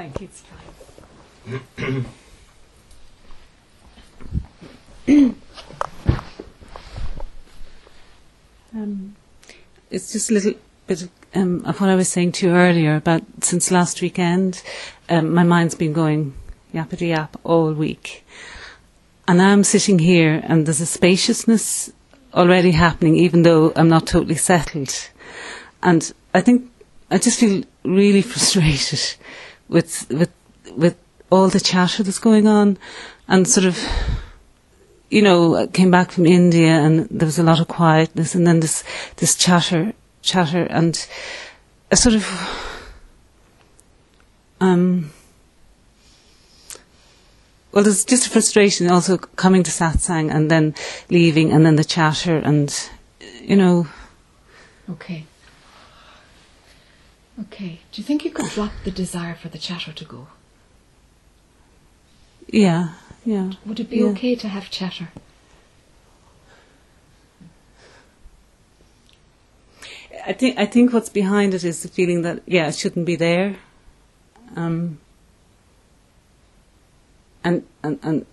Thank you. um, it's just a little bit of, um, of, what I was saying to you earlier about since last weekend. Um, my mind's been going yappity yap all week. And I'm sitting here and there's a spaciousness already happening, even though I'm not totally settled. And I think I just feel really frustrated with with with all the chatter that's going on, and sort of, you know, came back from India and there was a lot of quietness, and then this this chatter chatter and a sort of um. Well, there's just a frustration also coming to satsang and then leaving and then the chatter and, you know. Okay. Okay. Do you think you could drop the desire for the chatter to go? Yeah, yeah. Would it be yeah. okay to have chatter? I think I think what's behind it is the feeling that yeah, it shouldn't be there. Um, and, and and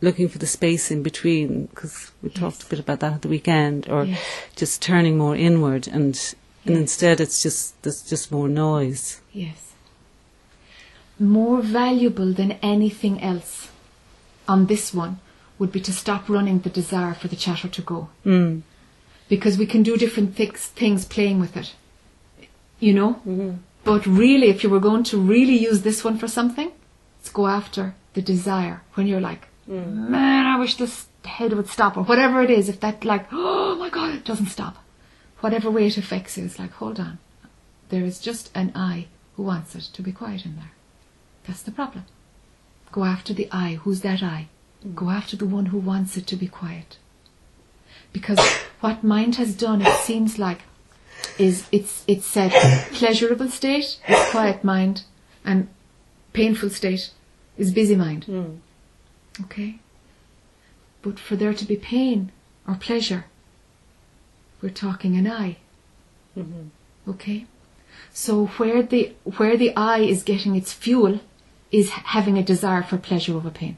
looking for the space in between because we Yes. talked a bit about that at the weekend, or Yes. just turning more inward, and and instead it's just there's just more noise. Yes. More valuable than anything else on this one would be to stop running the desire for the chatter to go. Mm. Because we can do different things, things playing with it. You know? Hmm. But really, if you were going to really use this one for something, let's go after the desire. When you're like, man, I wish this head would stop, or whatever it is, if that, like, oh my god, it doesn't stop. Whatever way it affects you, it's like, hold on. There is just an I who wants it to be quiet in there. That's the problem. Go after the I. Who's that I? Go after the one who wants it to be quiet. Because what mind has done, it seems like, is it's it's said pleasurable state is quiet mind, and painful state is busy mind. Hmm. Okay. But for there to be pain or pleasure, we're talking an I. Mm-hmm. Okay. So where the where the I is getting its fuel is having a desire for pleasure over pain.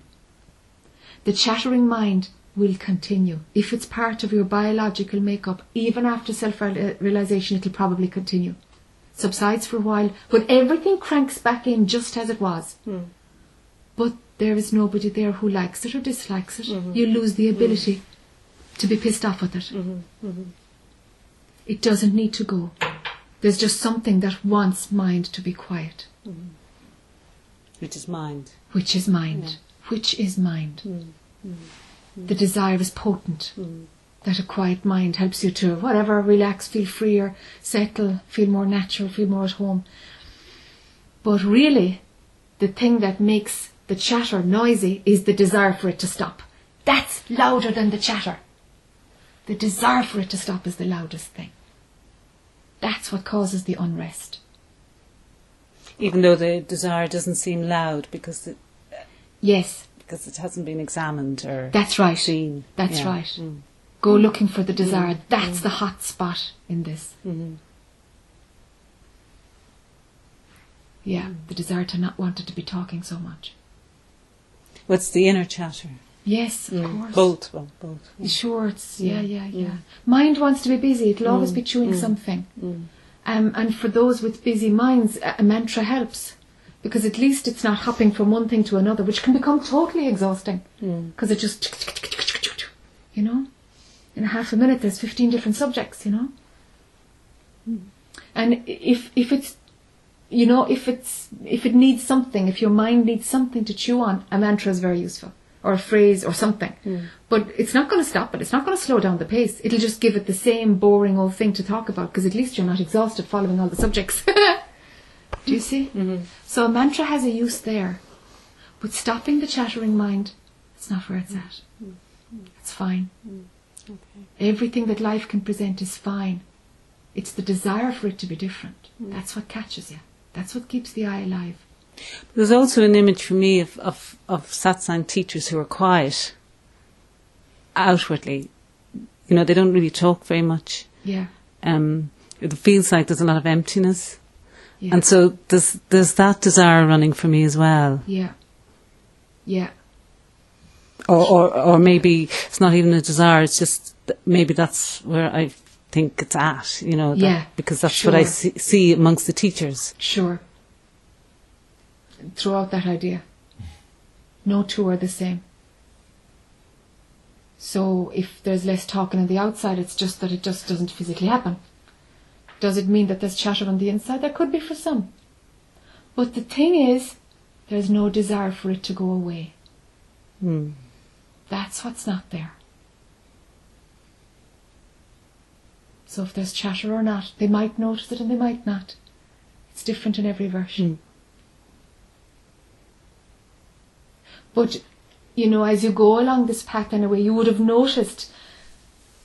The chattering mind will continue. If it's part of your biological makeup, even after self realization, it'll probably continue. Subsides for a while, but everything cranks back in just as it was. Hmm. But there is nobody there who likes it or dislikes it. Mm-hmm. You lose the mm-hmm. ability to be pissed off with it. It doesn't need to go. There's just something that wants mind to be quiet, mm-hmm. Which is mind. which is mind. Which is mind. Mm-hmm. Mm-hmm. The desire is potent. That a quiet mind helps you to whatever, relax, feel freer, settle, feel more natural, feel more at home. But really, the thing that makes the chatter noisy is the desire for it to stop. That's louder than the chatter. The desire for it to stop is the loudest thing. That's what causes the unrest. Even though the desire doesn't seem loud because it, Yes, because it hasn't been examined or that's right. seen. That's Yeah. right. Mm. Go looking for the desire. Mm. That's mm. the hot spot in this. Mm-hmm. Yeah, the desire to not want it to be talking so much. What's the inner chatter? Yes, of mm. course. Both. Well, both. Sure, it's yeah, yeah, yeah. Mind wants to be busy. It'll always mm. be chewing mm. something. Um, and for those with busy minds, a, a mantra helps because at least it's not hopping from one thing to another, which can become totally exhausting because it just you know, in a half a minute there's fifteen different subjects, you know. And if if it's you know if it's if it needs something, if your mind needs something to chew on, a mantra is very useful or a phrase or something. Hmm. But it's not going to stop it. It's not going to slow down the pace. It'll just give it the same boring old thing to talk about because at least you're not exhausted following all the subjects. Do you see? Mm-hmm. So a mantra has a use there. But stopping the chattering mind, it's not where it's at. It's fine. Mm-hmm. Everything that life can present is fine. It's the desire for it to be different. Mm. That's what catches you. That's what keeps the eye alive. There's also an image for me of, of, of satsang teachers who are quiet outwardly. You know, they don't really talk very much. Yeah. Um, it feels like there's a lot of emptiness. Yeah. And so there's there's that desire running for me as well. yeah. Yeah. Or, or or maybe it's not even a desire. It's just maybe that's where I think it's at. You know, that- Yeah, because that's what I see, see amongst the teachers. Sure. Throw out that idea. No two are the same. So if there's less talking on the outside, it's just that it just doesn't physically happen. Does it mean that there's chatter on the inside? There could be for some. But the thing is, there's no desire for it to go away. Mm. That's what's not there. So if there's chatter or not, they might notice it and they might not. It's different in every version. But, you know, as you go along this path anyway, you would have noticed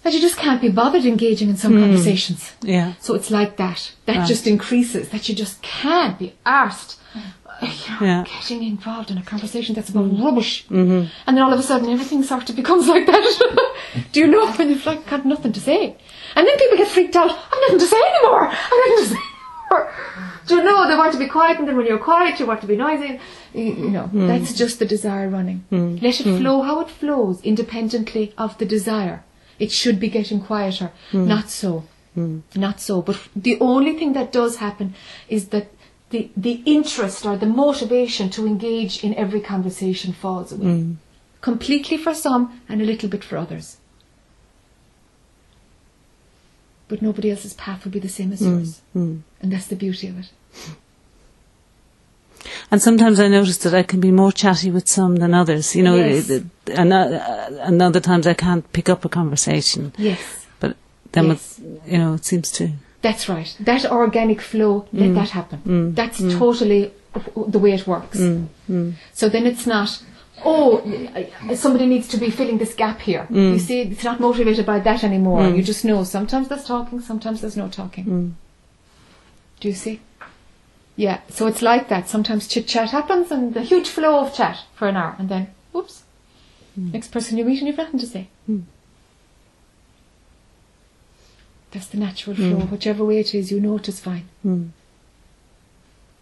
that you just can't be bothered engaging in some hmm. conversations. Yeah. So it's like that. That Right. just increases, that you just can't be arsed. Mm. You know, Yeah. getting involved in a conversation that's about mm. rubbish. Mm-hmm. And then all of a sudden everything sort of becomes like that. Do you know when you've like got nothing to say? And then people get freaked out. I've nothing to say anymore. I've nothing to say anymore. Do you know they want to be quiet and then when you're quiet you want to be noisy. You, you know, hmm. that's just the desire running. Hmm. Let it hmm. flow how it flows, independently of the desire. It should be getting quieter. Not so. Not so. But the only thing that does happen is that the, the interest or the motivation to engage in every conversation falls away. Completely for some and a little bit for others. But nobody else's path will be the same as hmm, yours. Hmm. And that's the beauty of it. And sometimes I notice that I can be more chatty with some than others. You know, Yes. and, uh, and other times I can't pick up a conversation. Yes. But then, Yes. with, you know, it seems to. That's right. That organic flow, let hmm. that happen. That's totally the way it works. So then it's not, oh, somebody needs to be filling this gap here. Mm. You see, it's not motivated by that anymore. Mm. You just know sometimes there's talking, sometimes there's no talking. Mm. Do you see? Yeah, so it's like that. Sometimes chit chat happens and a huge flow of chat for an hour, and then, whoops, next person you meet and you've nothing to say. That's the natural flow. Whichever way it is, you know it is fine.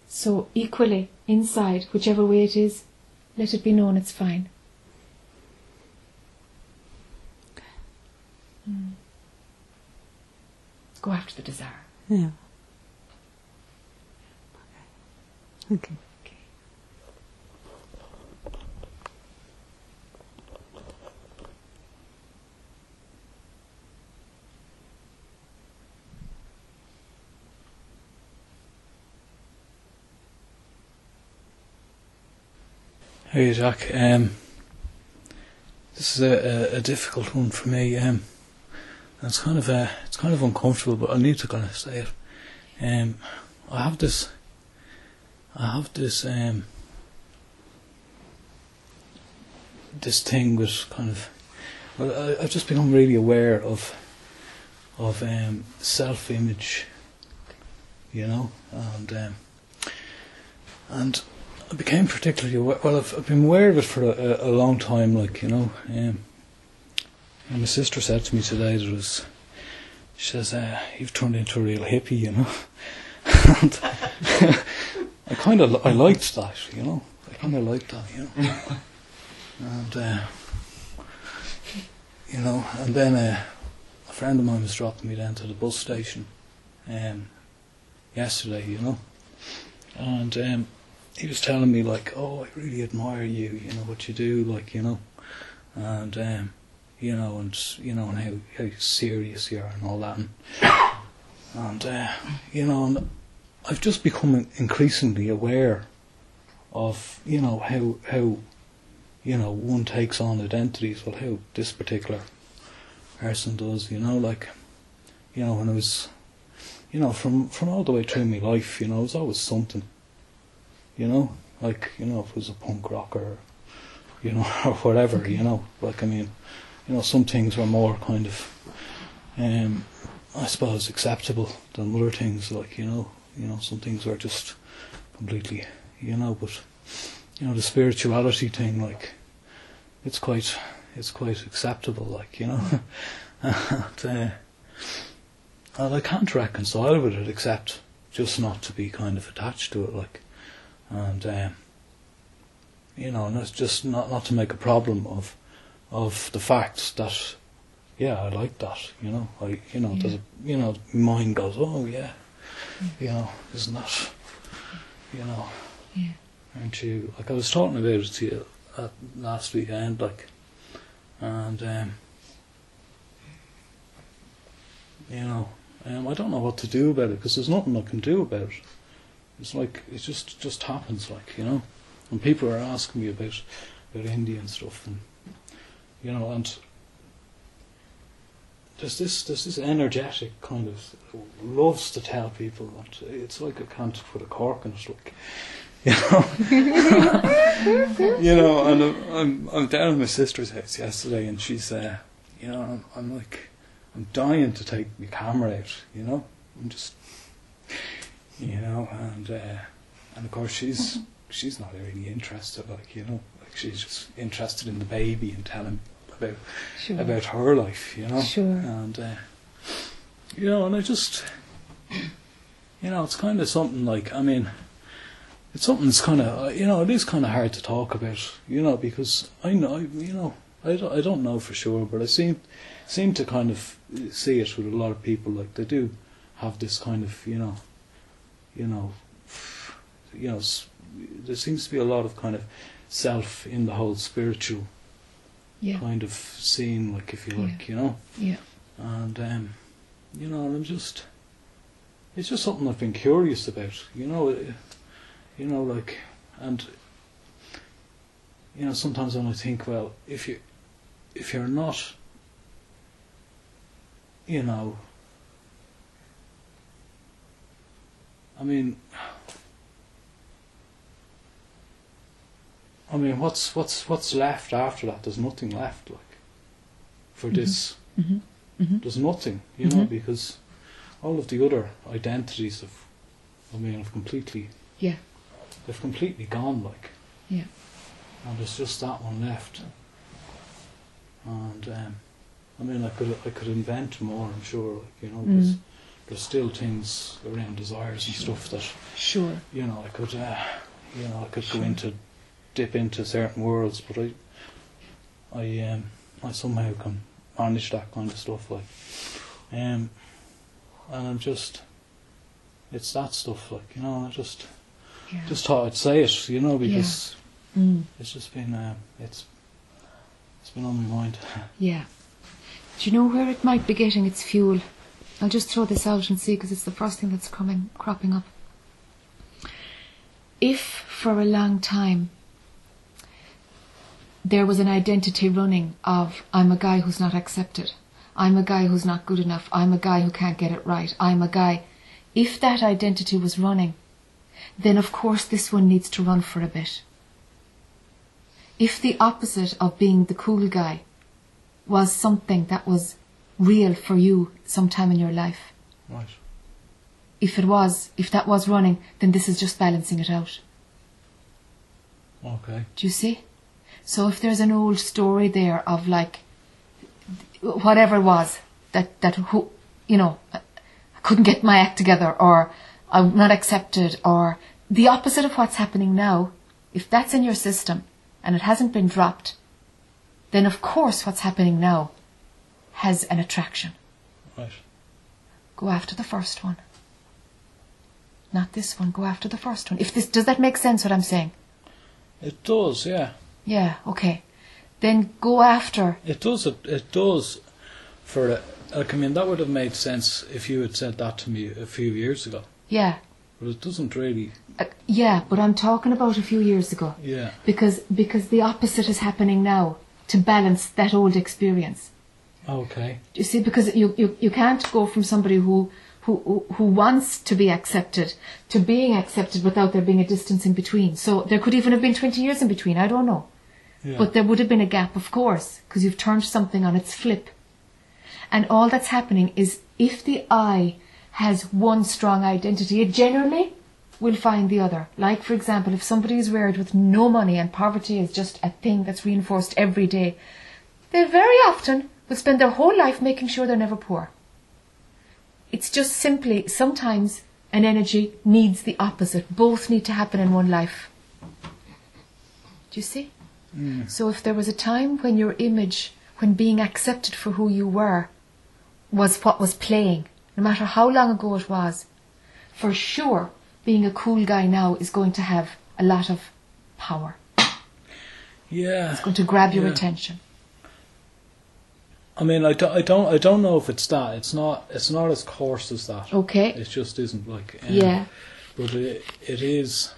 So, equally, inside, whichever way it is, let it be known it's fine. Mm. Go after the desire. Yeah. Okay. Okay. Hey Jack, um, this is a, a, a difficult one for me. Um, it's kind of uh, it's kind of uncomfortable, but I need to kind of say it. Um, I have this, I have this um, this thing with kind of, well, I, I've just become really aware of, of um, self-image, you know, and um, and I became particularly aware, well, I've, I've been aware of it for a, a, long time, like, you know. Um, my sister said to me today that it was, she says, uh, you've turned into a real hippie, you know. and I kind of, I liked that, you know. I kind of liked that, you know. and, uh, you know, and then uh, a friend of mine was dropping me down to the bus station um, yesterday, you know. And um, he was telling me like, oh, I really admire you. You know what you do, like you know, and um, you know, and you know, and how how serious you are and all that, and, and uh, you know, and I've just become increasingly aware of you know how how you know one takes on identities. Well, how this particular person does. You know, like you know, when I was you know, from from all the way through my life, you know, it was always something. You know, like you know, if it was a punk rocker, you know, or whatever, you know, like I mean, you know, some things were more kind of, um, I suppose, acceptable than other things. Like you know, you know, some things were just completely, you know, but you know, the spirituality thing, like, it's quite, it's quite acceptable, like you know, and. Uh, and I can't reconcile with it except just not to be kind of attached to it, like, and um, you know, and it's just not not to make a problem of of the fact that yeah, I like that, you know, I you know, there's a, you know, mind goes, oh yeah, you know, isn't that, you know, Yeah. aren't you? Like I was talking about it to you at last weekend, like, and um, you know, um, I don't know what to do about it because there's nothing I can do about it. It's like it just just happens, like you know. And people are asking me about about India and stuff, and you know, and there's this there's this energetic kind of loves to tell people that it's like I can't put a cork in it, like you know, you know. And I'm I'm, I'm down at my sister's house yesterday, and she's uh, you know, I'm, I'm like I'm dying to take my camera out, you know. I'm just you know, and uh, and of course she's she's not really interested, like you know, like she's just interested in the baby and telling about Sure. about her life, you know. Sure. And uh, you know, and I just you know, it's kind of something like I mean, it's something that's kind of you know, it is kind of hard to talk about, you know, because I know you know. I don't, I don't know for sure, but I seem seem to kind of see it with a lot of people. Like they do have this kind of you know, you know, you know. There seems to be a lot of kind of self in the whole spiritual Yeah. kind of scene, like if you Yeah. like, you know. Yeah. And um, you know, and I'm just, it's just something I've been curious about, you know, uh, you know, like, and you know, sometimes when I think, well, if you, if you're not, you know, I mean. I mean, what's what's what's left after that? There's nothing left, like, for this Mm-hmm. Mm-hmm. there's nothing, you know, Mhm. because all of the other identities have, I mean, have completely, Yeah. they've completely gone, like, Yeah. and there's just that one left. And um, I mean, I could I could invent more, I'm sure, like, you know, there's, Mm. There's still things around desires and stuff that Sure. you know I could, uh, you know, I could go into, dip into certain worlds, but I, I um, I somehow can manage that kind of stuff, like, um, and I'm just, it's that stuff, like, you know, I just, Yeah. just thought I'd say it, you know, because Mm. it's just been, uh, it's, it's been on my mind. Yeah. Do you know where it might be getting its fuel? I'll just throw this out and see because it's the first thing that's coming, cropping up. If for a long time there was an identity running of I'm a guy who's not accepted, I'm a guy who's not good enough, I'm a guy who can't get it right, I'm a guy. If that identity was running, then of course this one needs to run for a bit. If the opposite of being the cool guy was something that was real for you sometime in your life. Right. If it was, if that was running, then this is just balancing it out. Okay. Do you see? So if there's an old story there of like whatever it was that that who you know I couldn't get my act together or I'm not accepted or the opposite of what's happening now, if that's in your system and it hasn't been dropped, then of course what's happening now has an attraction. Right. Go after the first one. Not this one, go after the first one. If this does that make sense what I'm saying? It does, yeah. Yeah, okay. Then go after It does. It, it does. For a, like, I mean, that would have made sense if you had said that to me a few years ago. yeah. But it doesn't really. Uh, yeah, but I'm talking about a few years ago. Yeah. Because because the opposite is happening now to balance that old experience. Okay. You see, because you, you, you can't go from somebody who, who who wants to be accepted to being accepted without there being a distance in between. So there could even have been 20 years in between, I don't know. Yeah. But there would have been a gap, of course, because you've turned something on its flip. And all that's happening is if the I has one strong identity, it generally will find the other. Like, for example, if somebody is reared with no money and poverty is just a thing that's reinforced every day, they very often will spend their whole life making sure they're never poor. It's just simply, sometimes an energy needs the opposite. Both need to happen in one life. Do you see? Mm. So if there was a time when your image, when being accepted for who you were, was what was playing, no matter how long ago it was, for sure being a cool guy now is going to have a lot of power. Yeah. It's going to grab your Yeah. attention. I mean, I don't, I don't, I don't know if it's that. It's not. It's not as coarse as that. Okay. It just isn't like. Um, Yeah. But it, it is.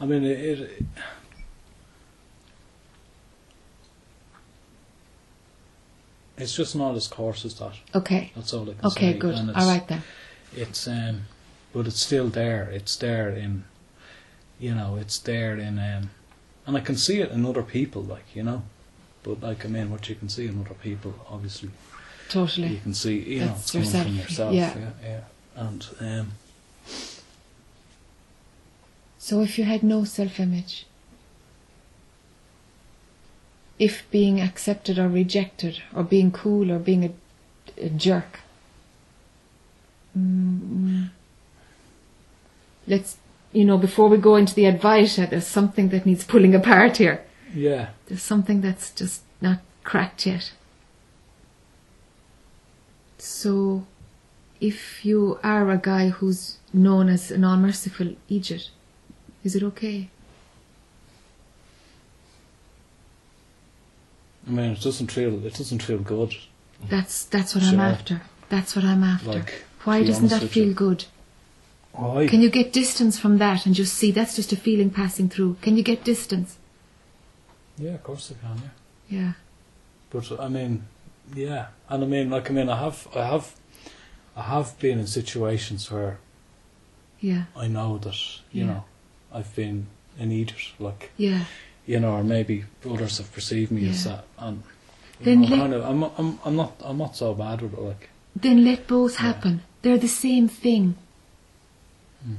I mean, it. it it's just not as coarse as that. Okay. That's all I can Okay, say. good. And All right then. It's um, but it's still there. It's there in, you know, it's there in um, and I can see it in other people, like you know, but like I mean, what you can see in other people, obviously, Totally. you can see, you know, That's it's coming from yourself, yourself, yeah. yeah, yeah, and um, So if you had no self image, if being accepted or rejected, or being cool or being a, a jerk, mm, let's, you know, before we go into the advice, uh, there's something that needs pulling apart here. yeah, There's something that's just not cracked yet. So, if you are a guy who's known as an unmerciful eejit, is it okay? I mean, it doesn't feel, it doesn't feel good. That's that's what I'm after. That's what I'm after. Like, Why doesn't that feel you. good? Can you get distance from that and just see that's just a feeling passing through? Can you get distance? Yeah, of course I can. Yeah. Yeah. But I mean, yeah, and I mean, like I mean, I have, I have, I have been in situations where Yeah. I know that you Yeah. know I've been an idiot, like Yeah. you know, or maybe others have perceived me as that, and Then know, let- kind of, I'm, I'm, I'm not, I'm not so bad with it, like Then let both Yeah. happen. They're the same thing. Mm.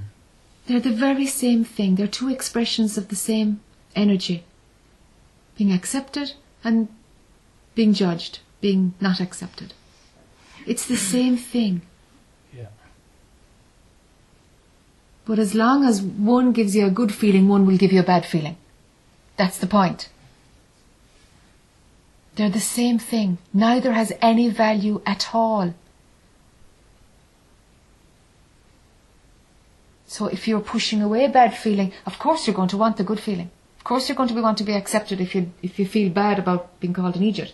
They're the very same thing. They're two expressions of the same energy. Being accepted and being judged, being not accepted. It's the same thing. yeah, But as long as one gives you a good feeling, one will give you a bad feeling. That's the point. They're the same thing. Neither has any value at all. So if you're pushing away a bad feeling, of course you're going to want the good feeling. Of course you're going to be want to be accepted if you if you feel bad about being called an idiot.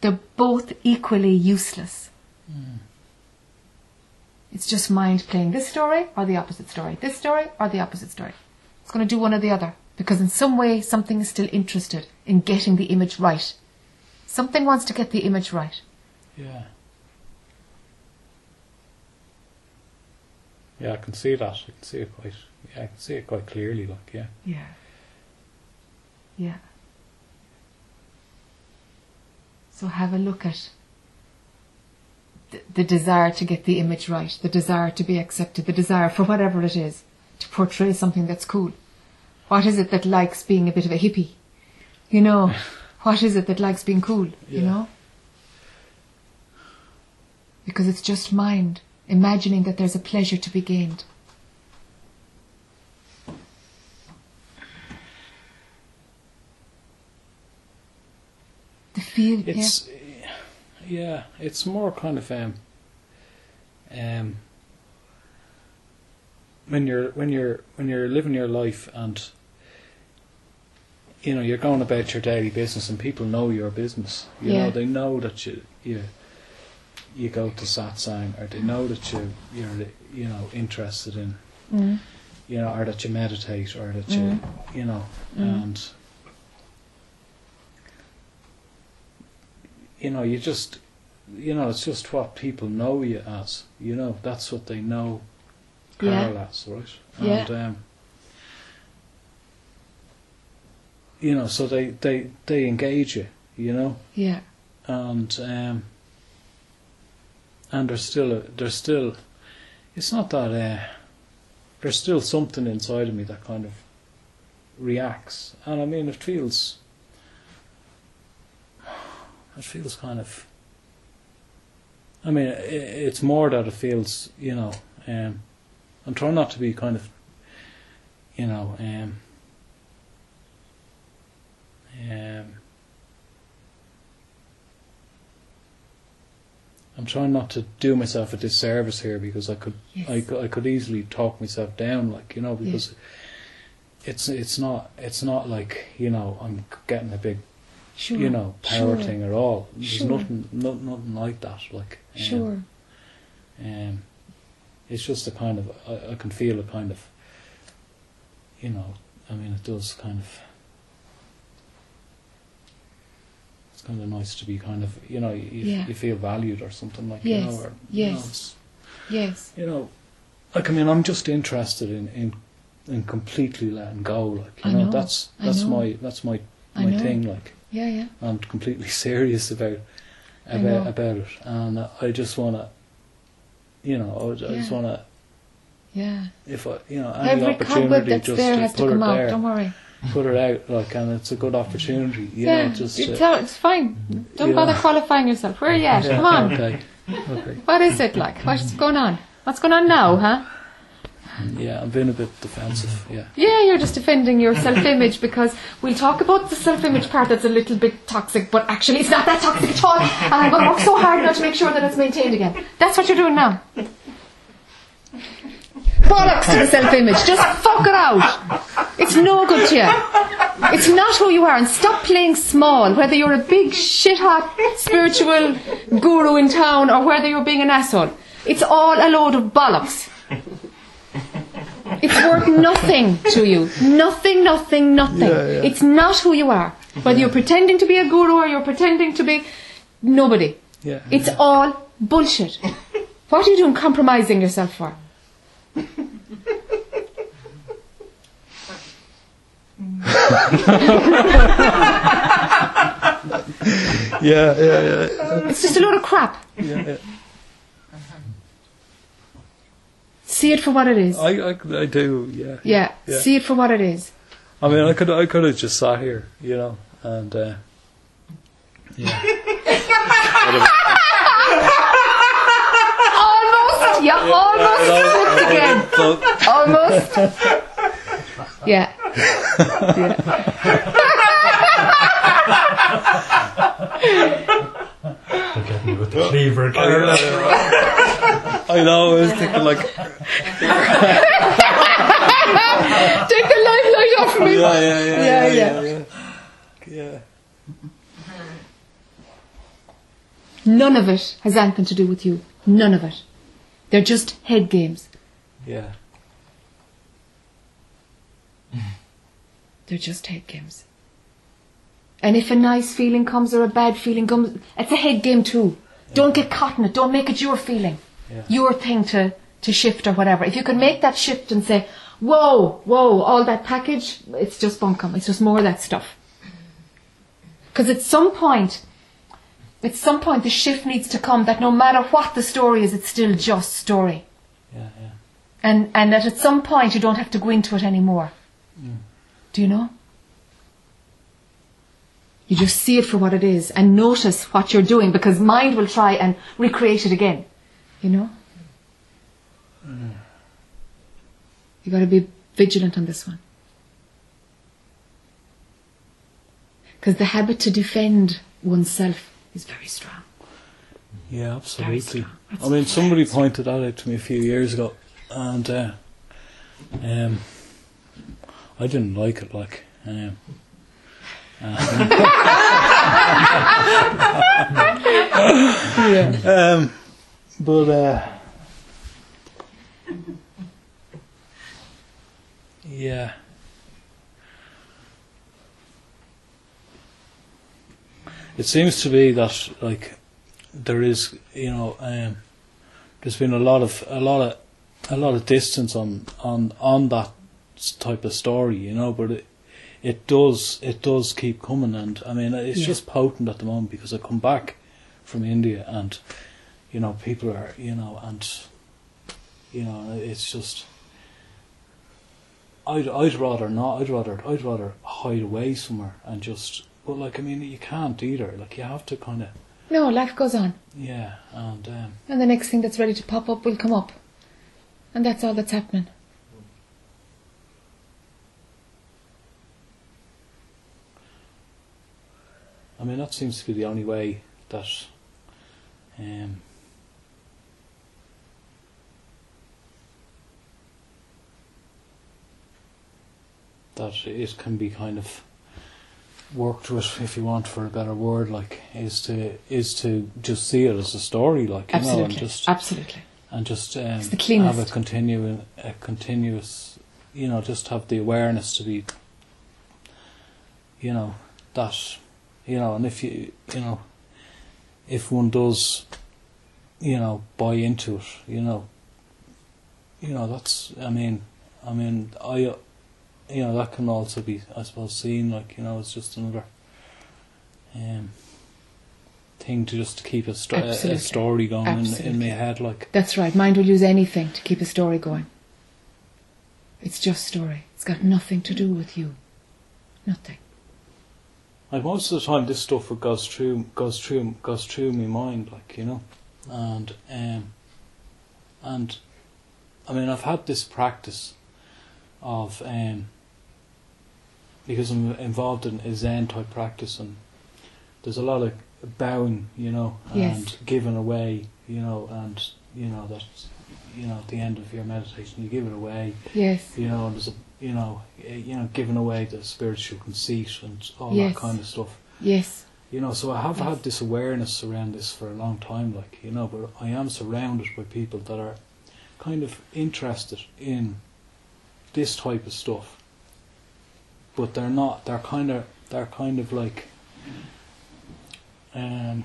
They're both equally useless. Hmm. It's just mind playing this story or the opposite story, this story or the opposite story. It's going to do one or the other because in some way something is still interested in getting the image right. Something wants to get the image right. yeah, yeah. I can see that. I can see it quite. Yeah, I can see it quite clearly. Like, yeah, Yeah. Yeah. So have a look at the, the desire to get the image right, the desire to be accepted, the desire for whatever it is to portray something that's cool. What is it that likes being a bit of a hippie? You know, what is it that likes being cool? You know? Because it's just mind, imagining that there's a pleasure to be gained. The feel, it's yeah, it's more kind of um, um, when you're when you're when you're living your life and you know you're going about your daily business and people know your business. You Yeah. know they know that you you you go to satsang or they know that you you're you know interested in. Mm. you know or that you meditate or that you you know Mm. and you know you just you know it's just what people know you as you know that's what they know Yeah. Carol as right Yeah. and um you know so they they they engage you you know Yeah. and um and there's still a, there's still it's not that uh, there's still something inside of me that kind of reacts. And I mean it feels it feels kind of I mean, i it's more that it feels, you know, um, I'm trying not to be kind of, you know, um, um, I'm trying not to do myself a disservice here because I could, I, Yes. cou- I could easily talk myself down, like you know, because it's it's not it's not like you know I'm getting a big Sure. you know power sure. thing at all. There's Sure. nothing no, nothing like that. Like um, Sure. um, it's just a kind of I, I can feel a kind of you know I mean it does kind of it's kind of nice to be kind of you know you, Yeah. you feel valued or something like Yes, you know or you know, yes. Yes. you know like I mean I'm just interested in in, in completely letting go like you know, know, that's that's know. my that's my my thing like Yeah, yeah. I'm completely serious about about about it, and I just want to, you know, I, I just want to, Yeah. if I, you know, any Every opportunity that's just there to has to put it come out. there, Don't worry. Put it out, like, and it's a good opportunity, you yeah. know, just. to- tell, it's fine. Don't bother qualifying yourself. Where are you at? Come on. Okay. Okay. What is it like? What's going on? What's going on now, huh? Yeah, I'm being a bit defensive. Yeah. Yeah, you're just defending your self-image because we'll talk about the self-image part that's a little bit toxic, but actually it's not that toxic at all. And I'm going to work so hard now to make sure that it's maintained again. That's what you're doing now. Bollocks to the self-image. Just fuck it out. It's no good to you. It's not who you are, and stop playing small. Whether you're a big shit-hot spiritual guru in town or whether you're being an asshole, it's all a load of bollocks. It's worth nothing to you. Nothing, nothing, nothing. It's not who you are. Whether you're pretending to be a guru or you're pretending to be nobody. Yeah. It's all bullshit. What are you doing compromising yourself for? Yeah, yeah, yeah. It's just a lot of crap. yeah, yeah. See it for what it is. I, I, I do. Yeah. Yeah, Yeah. see it for what it is. I mean, I could, I could have just sat here, you know, and. Uh, yeah. Almost! You almost slipped again. But- Almost. Yeah. Get me with the cleaver. I know. I was thinking like, Take the limelight off me. yeah, yeah, yeah, Yeah, yeah, yeah. yeah. yeah. None of it has anything to do with you. None of it. They're just head games. Yeah. They're just head games. And if a nice feeling comes or a bad feeling comes, it's a head game too. Don't get caught in it. Don't make it your feeling. Yeah. Your thing to, to shift or whatever. If you can make that shift and say, whoa, whoa, all that package, it's just bunkum. It's just more of that stuff. Because at some point, at some point the shift needs to come that no matter what the story is, it's still just story. Yeah, yeah. And, and that at some point you don't have to go into it anymore. Mm. Do you know? You just see it for what it is and notice what you're doing because mind will try and recreate it again. You know? Mm. You gotta be vigilant on this one. Because the habit to defend oneself is very strong. Yeah, absolutely. I mean, somebody strong. pointed that out to me a few years ago, and uh, um, I didn't like it. Like, um, um, but uh, yeah. It seems to be that like there is, you know, um, there's been a lot of a lot of a lot of distance on on on that type of story, you know, but it it does it does keep coming, and I mean it's Yeah. just potent at the moment because I come back from India and you know people are you know and you know it's just. I'd I'd rather not. I'd rather I'd rather hide away somewhere and just. But like I mean, you can't either. Like you have to kind of No, life goes on. Yeah, and um, And the next thing that's ready to pop up will come up. And that's all that's happening. I mean that seems to be the only way that um, that it can be kind of worked with, if you want for a better word, like is to is to just see it as a story, like you know, and Absolutely. just Absolutely. and just um, It's the have a continuing a continuous you know just have the awareness to be you know that you know and if you you know if one does you know buy into it you know you know that's i mean i mean i you know that can also be i suppose seen like you know it's just another um thing to just keep a, sto- a, story going in, in my head like That's right. Mind will use anything to keep a story going. It's just story. It's got nothing to do with you. Nothing. Like most of the time, this stuff goes through, goes through, goes through my mind, like you know, and um, and I mean, I've had this practice of um, because I'm involved in a Zen type practice, and there's a lot of bowing, you know, and Yes. giving away, you know, and you know that, you know, at the end of your meditation, you give it away, Yes. you know, and there's a, you know, eh, you know, giving away the spiritual conceit and all Yes. that kind of stuff. Yes. You know, so I have Yes. had this awareness around this for a long time, like you know, but I am surrounded by people that are kind of interested in this type of stuff, but they're not. They're kind of. They're kind of like. Um,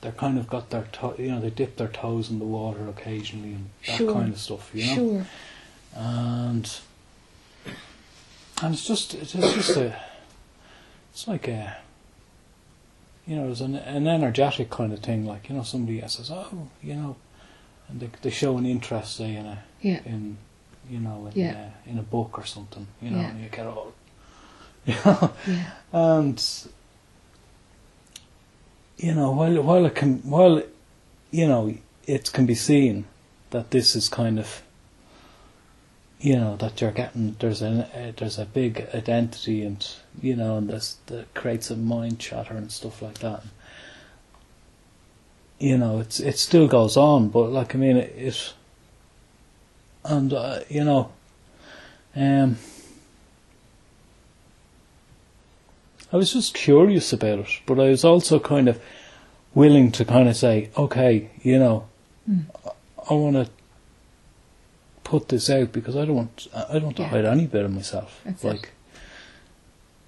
they're kind of got their to- you know they dip their toes in the water occasionally and that Sure. kind of stuff you know Sure. and and it's just it's just a it's like a you know it's an, an energetic kind of thing like you know somebody says oh you know and they, they show an interest say in a Yeah. in you know in, Yeah. a, in a book or something you know Yeah. and you get all Yeah. and you know while while it can while you know it can be seen that this is kind of you know that you're getting there's a uh, there's a big identity and you know and this that creates a mind chatter and stuff like that you know it's it still goes on but like I mean it, it and uh, you know um I was just curious about it, but I was also kind of willing to kind of say, okay, you know, Mm. I want to put this out because I don't want I don't want to Yeah. hide any bit of myself. That's it. like,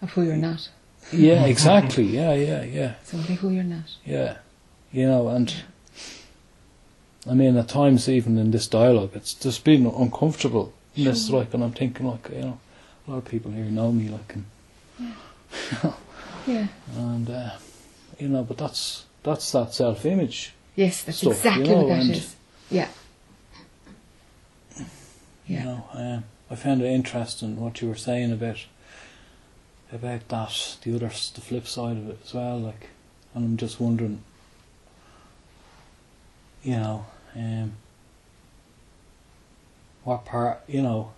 Of who you're not. yeah, exactly, yeah, yeah, yeah, Simply who you're not. yeah, you know, and I mean, at times even in this dialogue, it's just been uncomfortable. Sure. like, and I'm thinking, like, you know, a lot of people here know me, like, and Yeah. And uh, you know, but that's that's that self-image. Yes, that's Stuff, you exactly know, what that and- is. Yeah. You Yeah. know, um, I found it interesting what you were saying about about that, the other, the flip side of it as well. Like, and I'm just wondering, you know, um, what part, you know,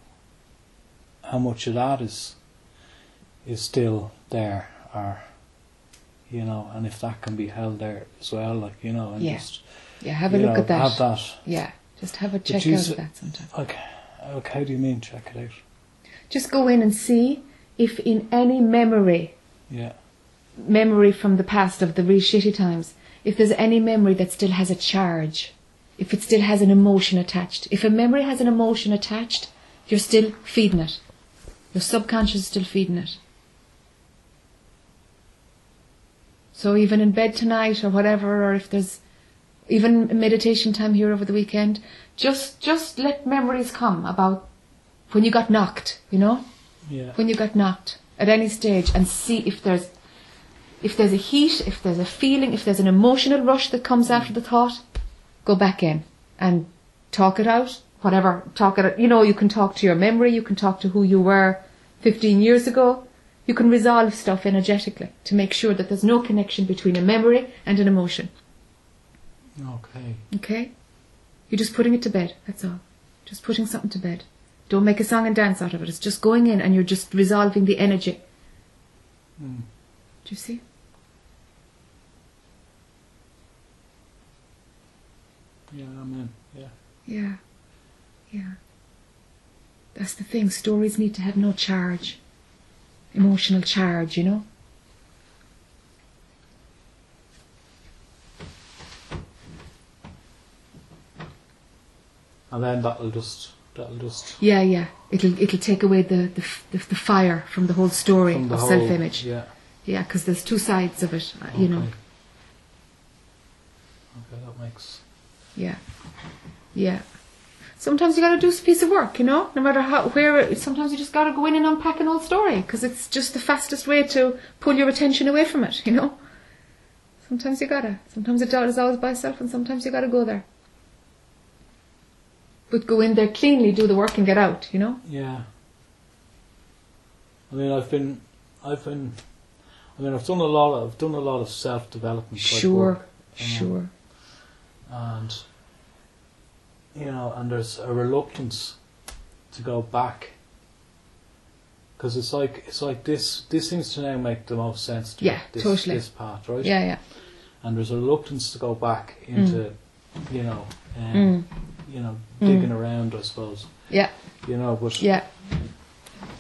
how much of that is is still there, or you know, and if that can be held there as well, like you know, and Yeah. just Yeah, have a look know, at that. Have that. Yeah. Just have a check out of that sometime. Like, like, how do you mean check it out? Just go in and see if in any memory, Yeah. memory from the past of the really shitty times, if there's any memory that still has a charge, if it still has an emotion attached. If a memory has an emotion attached, you're still feeding it. Your subconscious is still feeding it. So even in bed tonight or whatever, or if there's even meditation time here over the weekend, just just let memories come about when you got knocked, you know? Yeah. when you got knocked at any stage and see if there's if there's a heat, if there's a feeling, if there's an emotional rush that comes after the thought, go back in and talk it out. Whatever, talk it out. You know, you can talk to your memory, you can talk to who you were 15 years ago. You can resolve stuff energetically to make sure that there's no connection between a memory and an emotion. Okay. Okay? You're just putting it to bed, that's all. Just putting something to bed. Don't make a song and dance out of it. It's just going in and you're just resolving the energy. Mm. Do you see? Yeah, I'm in. Yeah. Yeah. Yeah. That's the thing. Stories need to have no charge. Emotional charge, you know? And then that'll just that'll just Yeah, yeah. It'll it'll take away the the, the, the fire from the whole story the of whole self-image. Yeah. Yeah, because there's two sides of it, uh, you know. Okay. Okay, that makes Yeah, yeah. Sometimes you got to do a piece of work, you know. No matter how where. Sometimes you just got to go in and unpack an old story because it's just the fastest way to pull your attention away from it, you know. Sometimes you gotta. Sometimes the dog is always by itself, and sometimes you gotta go there. But go in there cleanly, do the work, and get out, you know. Yeah. I mean, I've been, I've been, I mean, I've done a lot. Of, I've done a lot of self development. Sure, work, um, sure. And you know, and there's a reluctance to go back because it's like it's like this. This seems to now make the most sense to Yeah, this, totally. This path, right? Yeah, yeah. And there's a reluctance to go back into, you know, um, Mm. you know, digging around. I suppose. Yeah, You know, but yeah,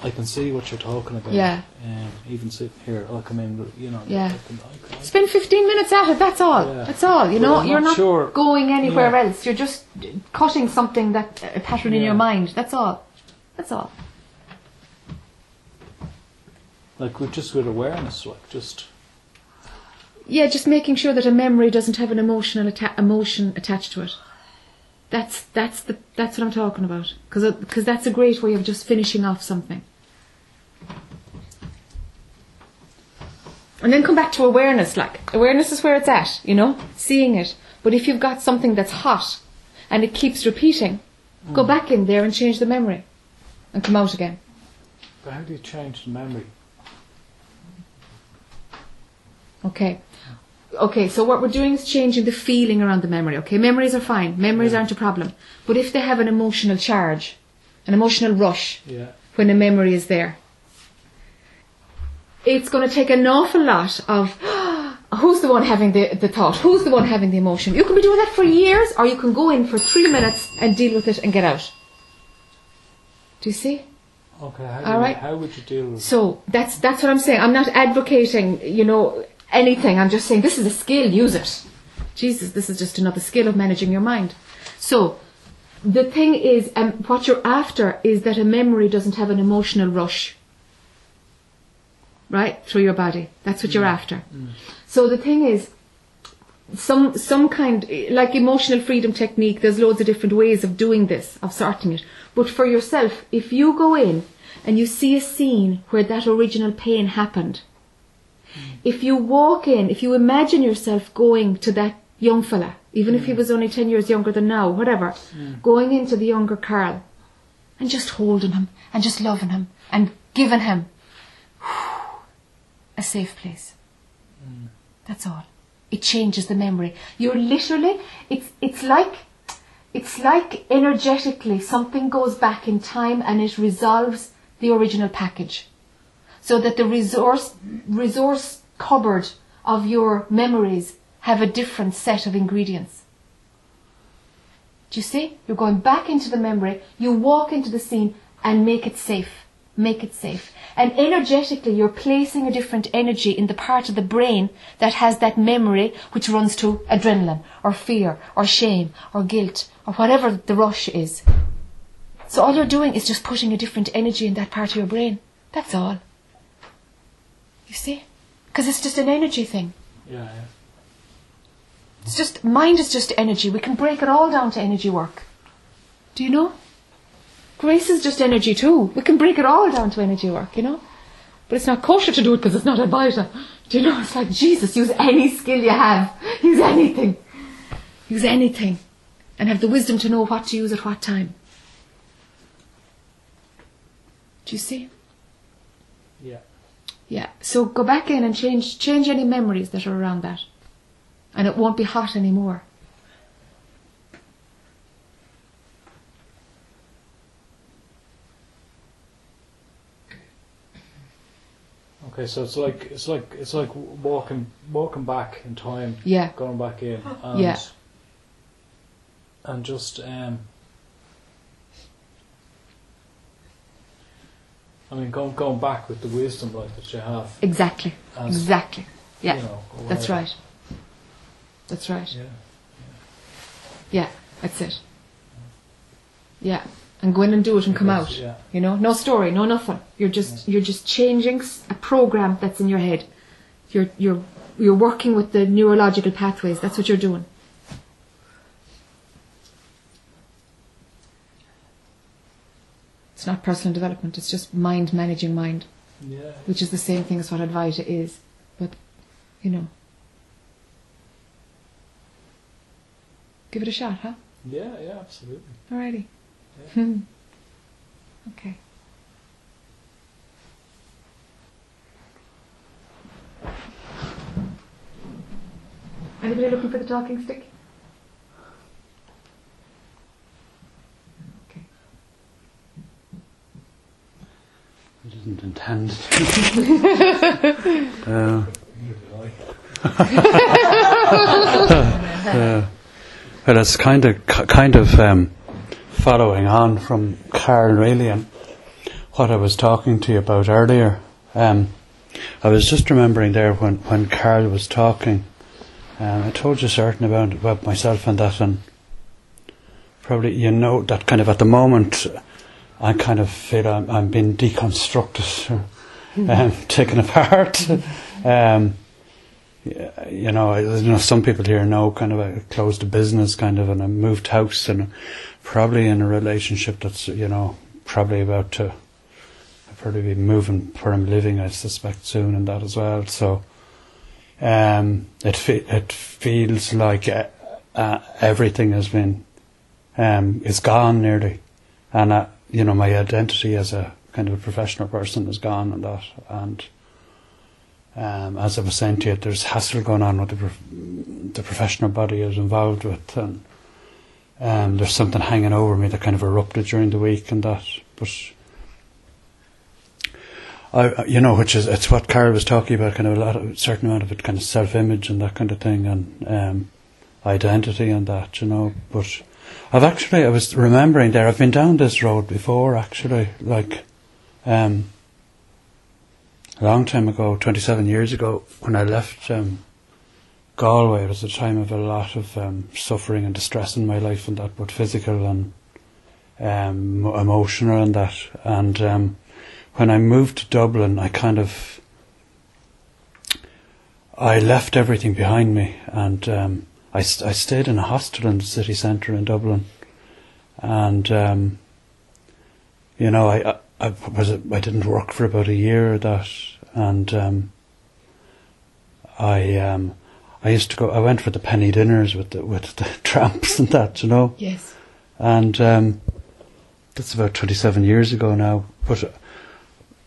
I can see what you're talking about. Yeah. Um, even sitting here, I mean, you know. Yeah. I can, I can, Spend 15 minutes at it, that's all. Yeah. That's all. You know, I'm you're not not sure- going anywhere Yeah. else. You're just cutting something that a pattern in your mind. That's all. That's all. like with just with awareness, like just Yeah, just making sure that a memory doesn't have an emotional atta- emotion attached to it. That's that's the that's what I'm talking about. Because because that's a great way of just finishing off something. And then come back to awareness. Like awareness is where it's at, you know, seeing it. But if you've got something that's hot and it keeps repeating, go hmm. back in there and change the memory, and come out again. But how do you change the memory? Okay. Okay, so what we're doing is changing the feeling around the memory. Okay, memories are fine. Memories aren't a problem. But if they have an emotional charge, an emotional rush Yeah. when a memory is there, it's going to take an awful lot of who's the one having the, the thought, who's the one having the emotion. You can be doing that for years, or you can go in for three minutes and deal with it and get out. Do you see? Okay. How, All you, how would you deal with? So that's that's what I'm saying. I'm not advocating, you know, anything. I'm just saying this is a skill. Use it. Jesus, this is just another skill of managing your mind. So the thing is, um, what you're after is that a memory doesn't have an emotional rush, right, through your body. That's what you're mm. after. Mm. So the thing is, some some kind like emotional freedom technique. There's loads of different ways of doing this, of sorting it. But for yourself, if you go in and you see a scene where that original pain happened, mm. if you walk in, if you imagine yourself going to that young fella, even if he was only 10 years younger than now, whatever, going into the younger Carl and just holding him and just loving him and giving him a safe place. That's all. It changes the memory. You're literally, it's, it's like, it's like energetically something goes back in time and it resolves the original package so that the resource resource cupboard of your memories have a different set of ingredients. Do you see? You're going back into the memory, you walk into the scene and make it safe. Make it safe. And energetically, you're placing a different energy in the part of the brain that has that memory which runs to adrenaline or fear or shame or guilt or whatever the rush is. So all you're doing is just putting a different energy in that part of your brain. That's all. You see? Because it's just an energy thing. Yeah. yeah. It's just, mind is just energy. We can break it all down to energy work. Do you know? Grace is just energy too. We can break it all down to energy work, you know? But it's not kosher to do it because it's not Advaita. Do you know? It's like, Jesus, use any skill you have. Use anything. Use anything. And have the wisdom to know what to use at what time. Do you see? Yeah. Yeah. So go back in and change change any memories that are around that. And it won't be hot anymore. Okay, so it's like it's like it's like walking walking back in time, Yeah. going back in, and Yeah. and just um. I mean, going going back with the wisdom like that you have. Exactly. Exactly. Yeah. You know, That's right. That's right. Yeah. Yeah. That's it. Yeah. And go in and do it and come out. Yeah. You know, no story, no nothing. You're just you're just changing a program that's in your head. You're you're you're working with the neurological pathways. That's what you're doing. It's not personal development. It's just mind managing mind, Yeah. which is the same thing as what Advaita is. But you know, give it a shot, huh? Yeah. Yeah. Absolutely. Alrighty. Hmm. Okay. Anybody looking for the talking stick? Okay. I didn't intend. uh, uh, well, it's kind of kind of um, following on from Carl really and what I was talking to you about earlier. Um, I was just remembering there when when Carl was talking. Um, I told you certain about about myself and that, and probably you know that kind of at the moment. I kind of feel I'm, I'm being deconstructed, um, taken apart. um, you know, you know, some people here know kind of I closed a business, kind of, and I moved house, and probably in a relationship that's you know probably about to probably be moving where I'm living. I suspect soon, and that as well. So, um, it fe- it feels like uh, uh, everything has been um, is gone nearly, and uh, you know my identity as a kind of a professional person is gone and that and um, as I was saying to you there's hassle going on with the, prof- the professional body I was involved with and um, there's something hanging over me that kind of erupted during the week and that but I, you know, which is it's what Carl was talking about, kind of a lot of certain amount of it, kind of self-image and that kind of thing, and um, identity and that, you know. But I've actually, I was remembering there, I've been down this road before, actually, like um, a long time ago, 27 years ago, when I left um, Galway. It was a time of a lot of um, suffering and distress in my life, and that, both physical and um, emotional, and that. And um, when I moved to Dublin, I kind of I left everything behind me, and um, I, st- I stayed in a hostel in the city centre in Dublin, and um, you know I, I was I didn't work for about a year or that, and um, I um, I used to go. I went for the penny dinners with the with the tramps and that, you know, Yes. and um, that's about twenty seven years ago now. But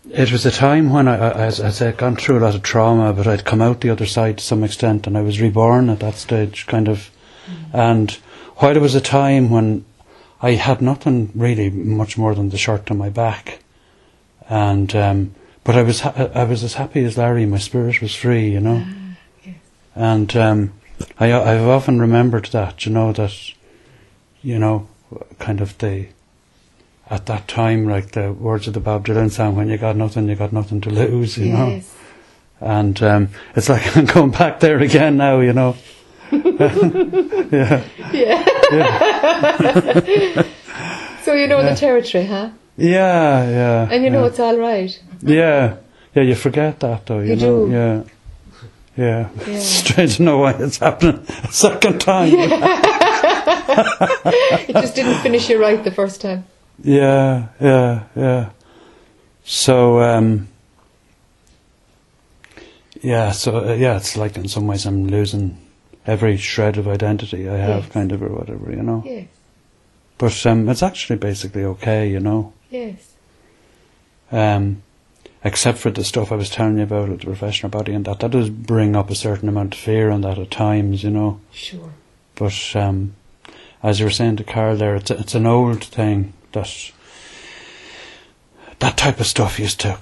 it was a time when I, I as I said, I'd gone through a lot of trauma, but I'd come out the other side to some extent, and I was reborn at that stage, kind of. And while it was a time when I had nothing really much more than the shirt on my back, and um, but I was ha- I was as happy as Larry. My spirit was free, you know. yes. And um, I I've often remembered that, you know, that you know, kind of the at that time, like the words of the Bob Dylan song, when you got nothing, you got nothing to lose, you know. And um, it's like I'm going back there again now, you know. yeah, Yeah. so you know the territory, huh? Yeah, yeah. And you know yeah. it's all right. Yeah, yeah. You forget that though. You, You know. do. Yeah, yeah. Yeah. Strange to know why it's happening a second time. Yeah. It just didn't finish you right the first time. Yeah, yeah, yeah. So, um, yeah, so uh, yeah, it's like in some ways I'm losing every shred of identity I have, Yes. kind of, or whatever, you know. Yes. But um, it's actually basically okay, you know. Yes. Um, except for the stuff I was telling you about with the professional body and that, that does bring up a certain amount of fear and that at times, you know. Sure. But um, as you were saying to Carl there, it's, a, it's an old thing that that type of stuff used to,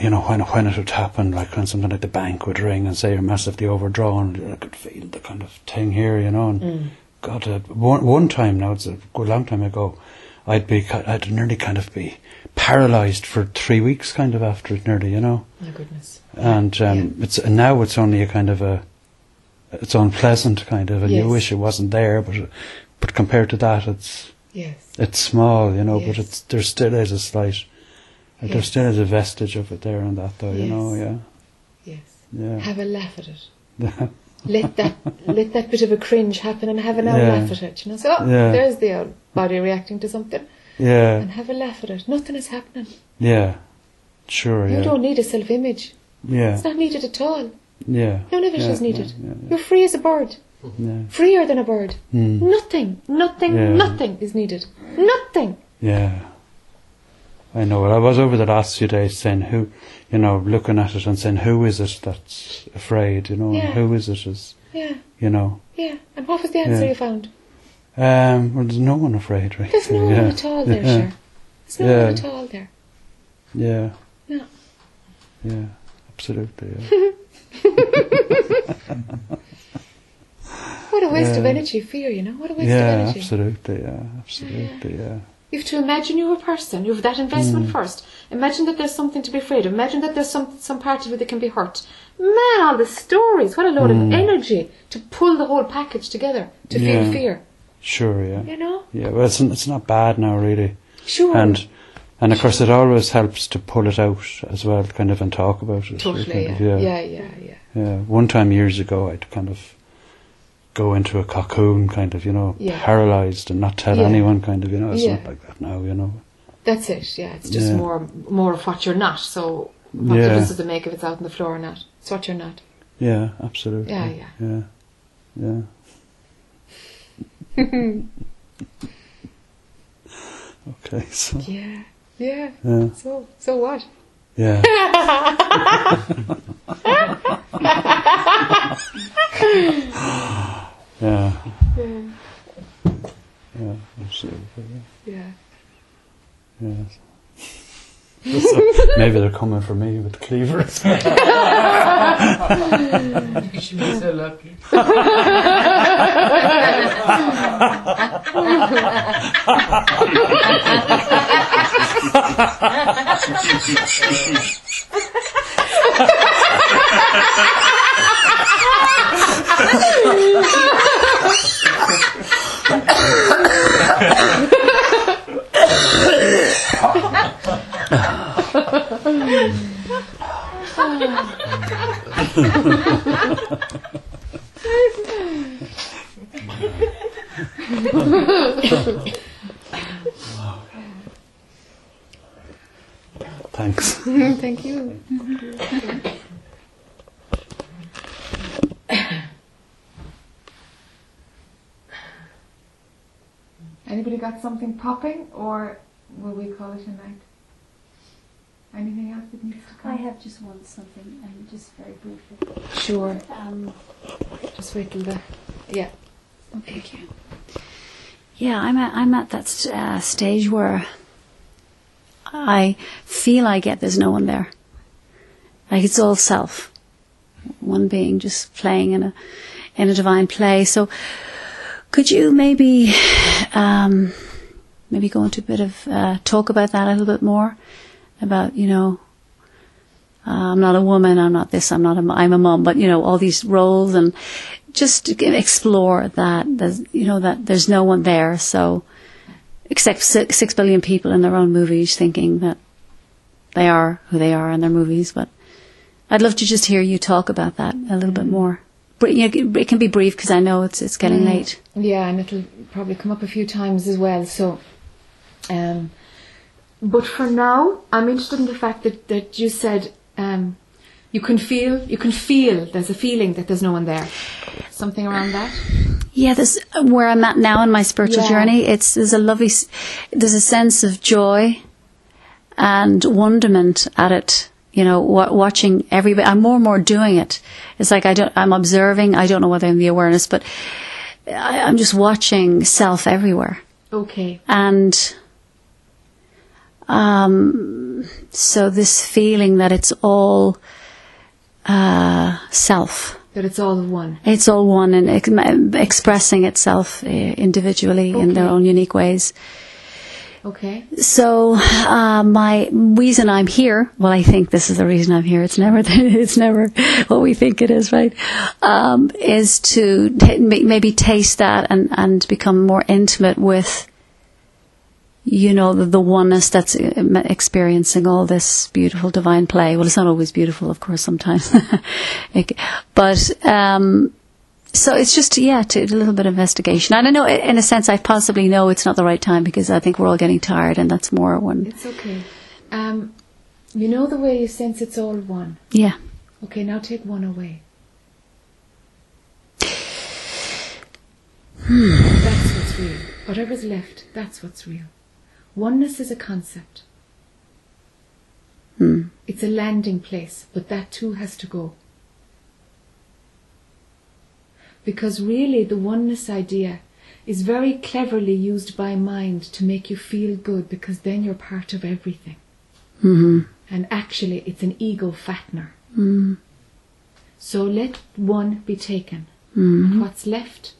you know, when when it would happen, like when something like the bank would ring and say you're massively overdrawn, I could feel the kind of thing here, you know. And God, uh, one one time now, it's a good long time ago, I'd be, I'd nearly kind of be paralysed for three weeks, kind of after it, nearly, you know. My goodness. And um, it's and now it's only a kind of a, it's unpleasant kind of, and you wish it wasn't there, but but compared to that, it's Yes. it's small, you know, but it's there still is a slight, there still is a vestige of it there and that, though, you know, yeah, Yes. yeah, Have a laugh at it. let that let that bit of a cringe happen and have an old Yeah. laugh at it. You know, so oh, Yeah. there's the old body reacting to something, yeah, and have a laugh at it. Nothing is happening. yeah, sure, You yeah, don't need a self-image. yeah, It's not needed at all. yeah, None of it is needed. You're free as a bird. yeah, Freer than a bird. Mm. Nothing, nothing, nothing is needed. Nothing. yeah. I know. Well, I was over the last few days saying who, you know, looking at it and saying who is it that's afraid, you know, Yeah. who is it is, Yeah, you know. yeah. And what was the answer Yeah. you found? Um, well, there's no one afraid, really. There's no one at all there, yeah. sure. There's no Yeah. one at all there. Yeah. No. Yeah, absolutely. Yeah. What a waste of energy, fear, you know? What a waste of energy. absolutely. Yeah, absolutely. Yeah. You have to imagine you're a person. You have that Mm. investment first. Imagine that there's something to be afraid of. Imagine that there's some some part of you that can be hurt. Man, all the stories. What a load Mm. of energy to pull the whole package together to Yeah. feel fear. Sure. Yeah. You know? Yeah. Well, it's it's not bad now, really. Sure. And and of course, it always helps to pull it out as well, kind of, and talk about it. totally. kind Yeah. of, yeah. yeah. Yeah. Yeah. Yeah. One time years ago, I'd kind of go into a cocoon, kind of, you know, Yeah. paralyzed and not tell Yeah. anyone, kind of, you know. It's Yeah. not like that now, you know. That's it. Yeah. It's just more more of what you're not. So what difference does it make if it's out on the floor or not? It's what you're not. Yeah, absolutely. Yeah, yeah. Yeah. Yeah. okay, so Yeah. Yeah. yeah, So so what? yeah, Yeah. yeah, absolutely. Yeah. Yeah. yeah. So maybe they're coming for me with cleavers. She was so lucky. Thanks. Thank you. Anybody got something popping, or will we call it a night? Anything else that needs to come? I have just one something, and just very briefly. Sure. Um, Just wait till the. Yeah. thank you. Yeah, I'm at I'm at that st- uh, stage where I feel I get there's no one there. Like it's all self, one being just playing in a in a divine play. So, could you maybe um, maybe go into a bit of uh, talk about that a little bit more about you know uh, I'm not a woman, I'm not this, I'm not a, I'm a mom, but you know, all these roles and just explore that, there's, you know, that there's no one there. So, except six, six billion people in their own movies thinking that they are who they are in their movies. But I'd love to just hear you talk about that a little bit more. Br- you know, It can be brief because I know it's, it's getting Mm. late. Yeah, and it'll probably come up a few times as well. So, um, but for now, I'm interested in the fact that, that you said um, you can feel, you can feel. There's a feeling that there's no one there. Something around that. Yeah, this where I'm at now in my spiritual Yeah. journey. It's there's a lovely, there's a sense of joy and wonderment at it. You know, wa watching everybody. I'm more and more doing it. It's like I don't. I'm observing. I don't know whether I'm the awareness, but I, I'm just watching self everywhere Okay. and um, so this feeling that it's all uh, self. That it's all one. It's all one and ex- expressing itself uh, individually in their own unique ways. Okay. So uh, my reason I'm here, well, I think this is the reason I'm here. It's never, it's never what we think it is, right? Um, is to t- maybe taste that and and become more intimate with, you know, the, the oneness that's uh, experiencing all this beautiful divine play. Well, it's not always beautiful, of course, sometimes, but. Um, so it's just yeah, to, a little bit of investigation. And I know, in a sense, I possibly know it's not the right time because I think we're all getting tired, and that's more when It's okay. Um, you know the way you sense it's all one. yeah. Okay, now take one away. That's what's real. Whatever's left, that's what's real. Oneness is a concept. Hmm. It's a landing place, but that too has to go. Because really, the oneness idea is very cleverly used by mind to make you feel good because then you're part of everything. hmm And actually, it's an ego fattener. Mm. So let one be taken. Mm. And what's left?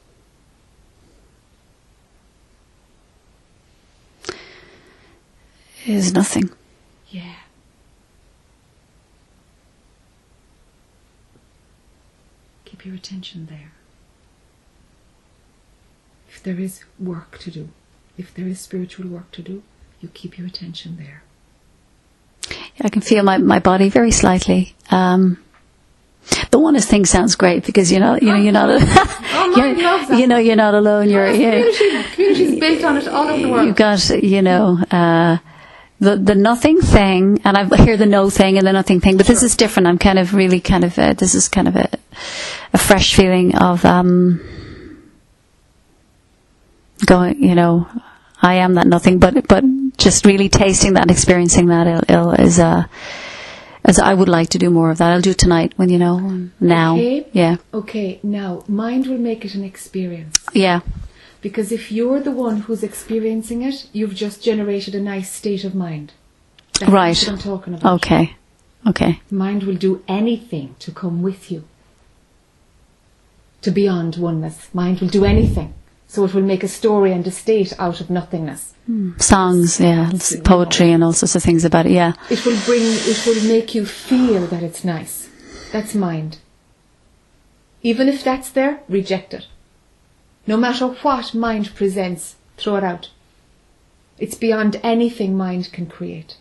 Is nothing. Yeah. Keep your attention there. If there is work to do, if there is spiritual work to do, you keep your attention there. I can feel my, my body very slightly. Um, the oneness thing sounds great because you know you know you're not Oh, mine loves you know you're not alone. You're yeah, Community, community's built on it all over the world. you've got you know uh, the the nothing thing, and I hear the no thing and the nothing thing, but this is different. I'm kind of really kind of uh, this is kind of a a fresh feeling of um, going. You know, I am that nothing, but but just really tasting that, experiencing that il- il- is uh, as I would like to do more of that. I'll do it tonight when you know now. Okay. Yeah, Okay, now, mind will make it an experience. yeah, Because if you're the one who's experiencing it, you've just generated a nice state of mind. That's Right. what I'm talking about. okay, okay. Mind will do anything to come with you. To beyond oneness. Mind will do anything. So it will make a story and a state out of nothingness. Hmm. Songs, yeah, poetry and all sorts of things about it. Yeah. It will bring, it will make you feel that it's nice. That's mind. Even if that's there, reject it. No matter what mind presents, throw it out. It's beyond anything mind can create.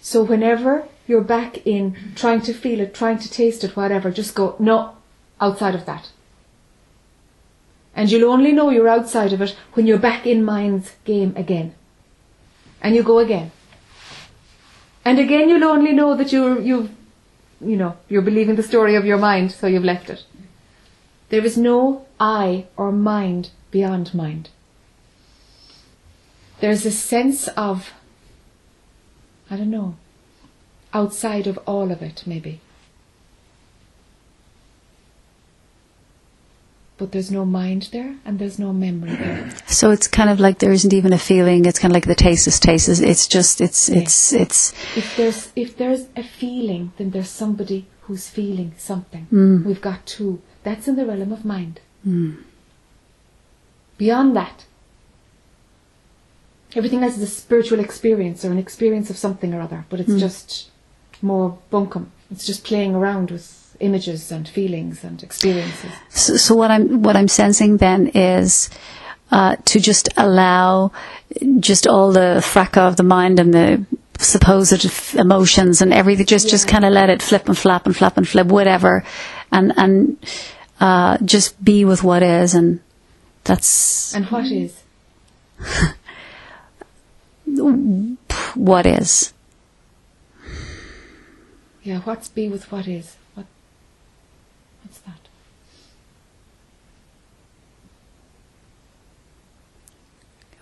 So whenever you're back in trying to feel it, trying to taste it, whatever, just go, no, outside of that. And you'll only know you're outside of it when you're back in mind's game again. And you go again. And again you'll only know that you're you've you know, you're believing the story of your mind, so you've left it. There is no I or mind beyond mind. There's a sense of I don't know, outside of all of it, maybe. But there's no mind there and there's no memory there. So it's kind of like there isn't even a feeling. It's kind of like the taste is taste. It's- It's just it's it's it's If there's if there's a feeling, then there's somebody who's feeling something. Mm. We've got two. That's in the realm of mind. Beyond that, everything else is a spiritual experience or an experience of something or other, but it's Mm. just more bunkum. It's just playing around with images and feelings and experiences. so, so what I'm what I'm sensing then is uh, to just allow just all the fracas of the mind and the supposed f- emotions and everything. Just just kind of let it flip and flap and flap and flip, whatever, and and uh, just be with what is, and that's And what is? what is. Yeah, what's be with what is? What? What's that?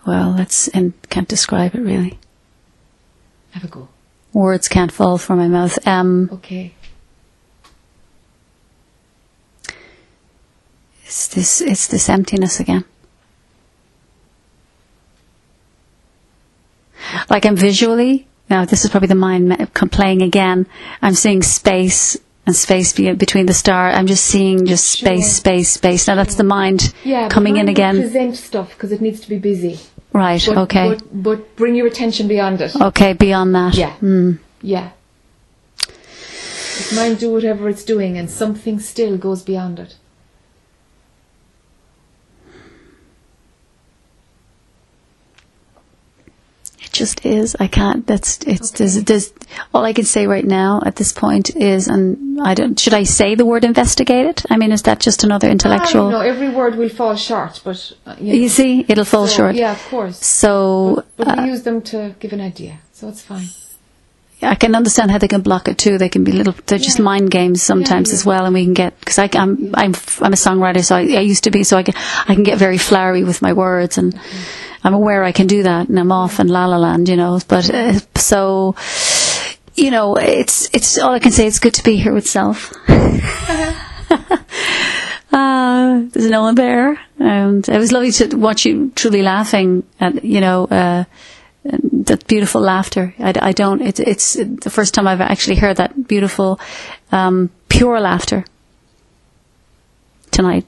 Well, that's and can't describe it really. Have a go. Words can't fall from my mouth. Um, Okay. it's this it's this emptiness again. like I'm visually. Now this is probably the mind playing again. I'm seeing space and space be- between the star. I'm just seeing just space, Sure. space, space. Now that's the mind Yeah, coming in again. Present stuff because it needs to be busy. Right. But, okay. But, but bring your attention beyond it. okay. Beyond that. Yeah. Mm. Yeah. Let mind do whatever it's doing, and something still goes beyond it. Just is. I can't. That's it's. There's, there's, all I can say right now at this point is, and I don't. Should I say the word investigate it? I mean, is that just another intellectual? No, every word will fall short, but uh, you, know, You see, it'll fall so, short. Yeah, of course. So But, but uh, we use them to give an idea, so it's fine. I can understand how they can block it too. They can be little. They're just Yeah. mind games sometimes Yeah, as well, and we can get because I'm I'm I'm a songwriter, so I, I used to be. So I can I can get very flowery with my words, and I'm aware I can do that, and I'm off in la la land, you know. But uh, so. You know, it's it's all I can say. It's good to be here with self. Uh, there's no one there, and it was lovely to watch you truly laughing at you know uh, that beautiful laughter. I, I don't. It, it's the first time I've actually heard that beautiful, um, pure laughter tonight.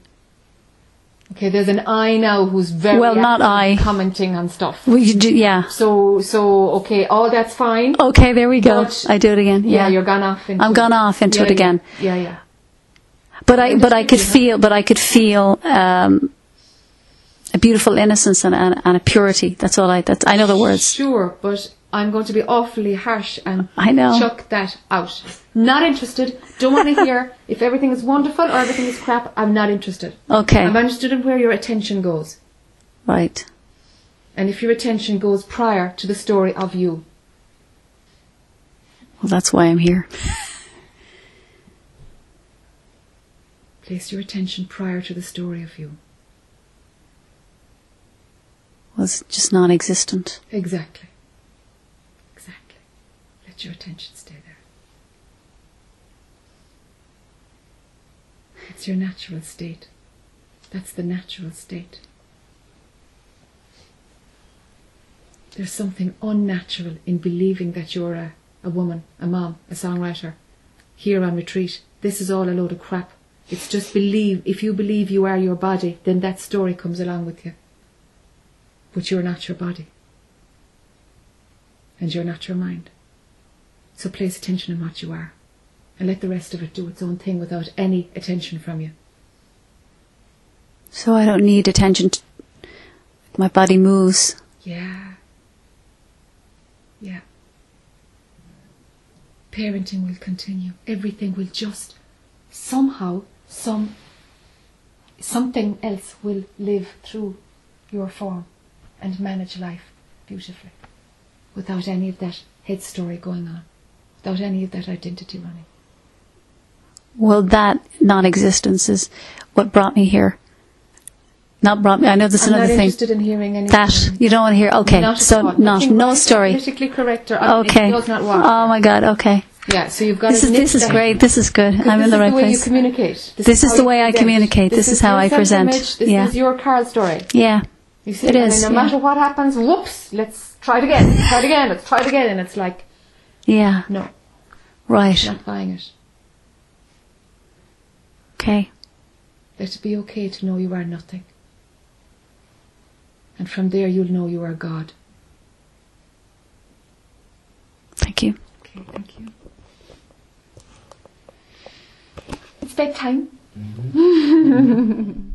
Okay, there's an I now who's very Well, not I. commenting on stuff. We do, yeah. So so okay, all that's fine. Okay, there we go. But- I do it again. yeah, Yeah, you're gone off into I'm gone off into Yeah, it again. Yeah, yeah. yeah. But I, but I could feel, but I could feel um, a beautiful innocence and, and, and a purity. That's all I. That's I know the words. Sure, but I'm going to be awfully harsh and I know. chuck that out. Not interested. Don't want to hear if everything is wonderful or everything is crap. I'm not interested. Okay, I'm interested in where your attention goes. right. And if your attention goes prior to the story of you. Well, that's why I'm here. Place your attention prior to the story of you. Was just non-existent. Exactly. Exactly. Let your attention stay there. It's your natural state. That's the natural state. There's something unnatural in believing that you're a, a woman, a mom, a songwriter, here on retreat. This is all a load of crap. It's just believe, if you believe you are your body, then that story comes along with you. But you're not your body and you're not your mind. So place attention on what you are and let the rest of it do its own thing without any attention from you. So I don't need attention. To, my body moves. Yeah. Yeah. Parenting will continue. Everything will just somehow some something else will live through your form and manage life beautifully without any of that head story going on, without any of that identity running. Well, that non-existence is what brought me here. Not brought me. I know there's I'm another not thing. in hearing anything. That you don't want to hear. Okay, Not so not Nothing no story. Politically correct or Okay. Not. Oh my God. Okay. yeah, so you've got This is this is great. This is good. I'm in the is right the way place. you communicate. This is how the way I communicate. This is how I present. self-image. This Yeah. is your Carl story. Yeah. You see, It and then no yeah. matter what happens, whoops, let's try it again. Let's try it again. Let's try it again. And it's like, Yeah. no, Right. not buying it. Okay. Let it be okay to know you are nothing. And from there, you'll know you are God. Thank you. Okay, thank you. It's bedtime. Mm-hmm. Mm-hmm.